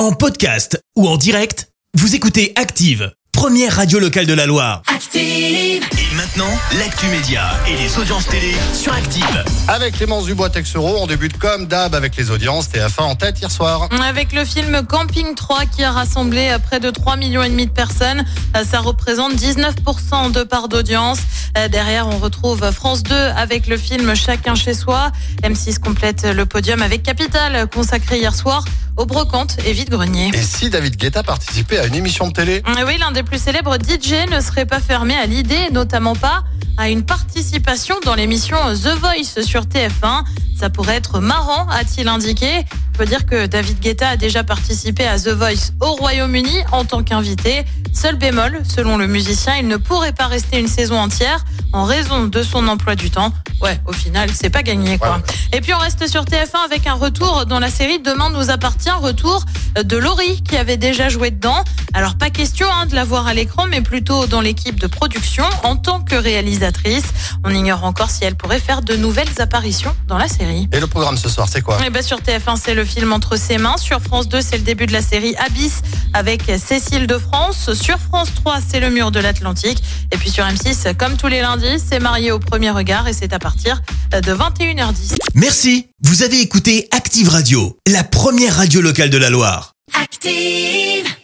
En podcast ou en direct, vous écoutez Active, première radio locale de la Loire. Active. Et maintenant, l'actu média et les audiences télé sur Active. Avec Clémence Dubois-Texero, on débute comme d'hab avec les audiences. TF1 en tête hier soir. Avec le film Camping 3 qui a rassemblé près de 3 millions et demi de personnes, Euh, ça représente 19% de part d'audience. Euh, Derrière, on retrouve France 2 avec le film Chacun chez soi. M6 complète le podium avec Capital consacré hier soir aux brocantes et vide-greniers. Et si David Guetta participait à une émission de télé Euh, Oui, l'un des plus célèbres DJ ne serait pas fermé à l'idée, notamment pas à une participation dans l'émission The Voice sur TF1. Ça pourrait être marrant, a-t-il indiqué. Il faut dire que David Guetta a déjà participé à The Voice au Royaume-Uni en tant qu'invité. Seul bémol, selon le musicien, il ne pourrait pas rester une saison entière en raison de son emploi du temps. Ouais, au final, c'est pas gagné, quoi. Ouais. Et puis on reste sur TF1 avec un retour dans la série Demain nous appartient, retour de Laurie qui avait déjà joué dedans. Alors pas question hein, de la voir à l'écran, mais plutôt dans l'équipe de production en tant que réalisatrice. On ignore encore si elle pourrait faire de nouvelles apparitions dans la série. Et le programme ce soir, c'est quoi? Et ben sur TF1, c'est le film Entre ses mains. Sur France 2, c'est le début de la série Abyss avec Cécile de France. Sur France 3, c'est le mur de l'Atlantique. Et puis sur M6, comme tous les lundis, c'est marié au premier regard et c'est à partir de 21h10. Merci, vous avez écouté Active Radio, la première radio locale de la Loire. Active.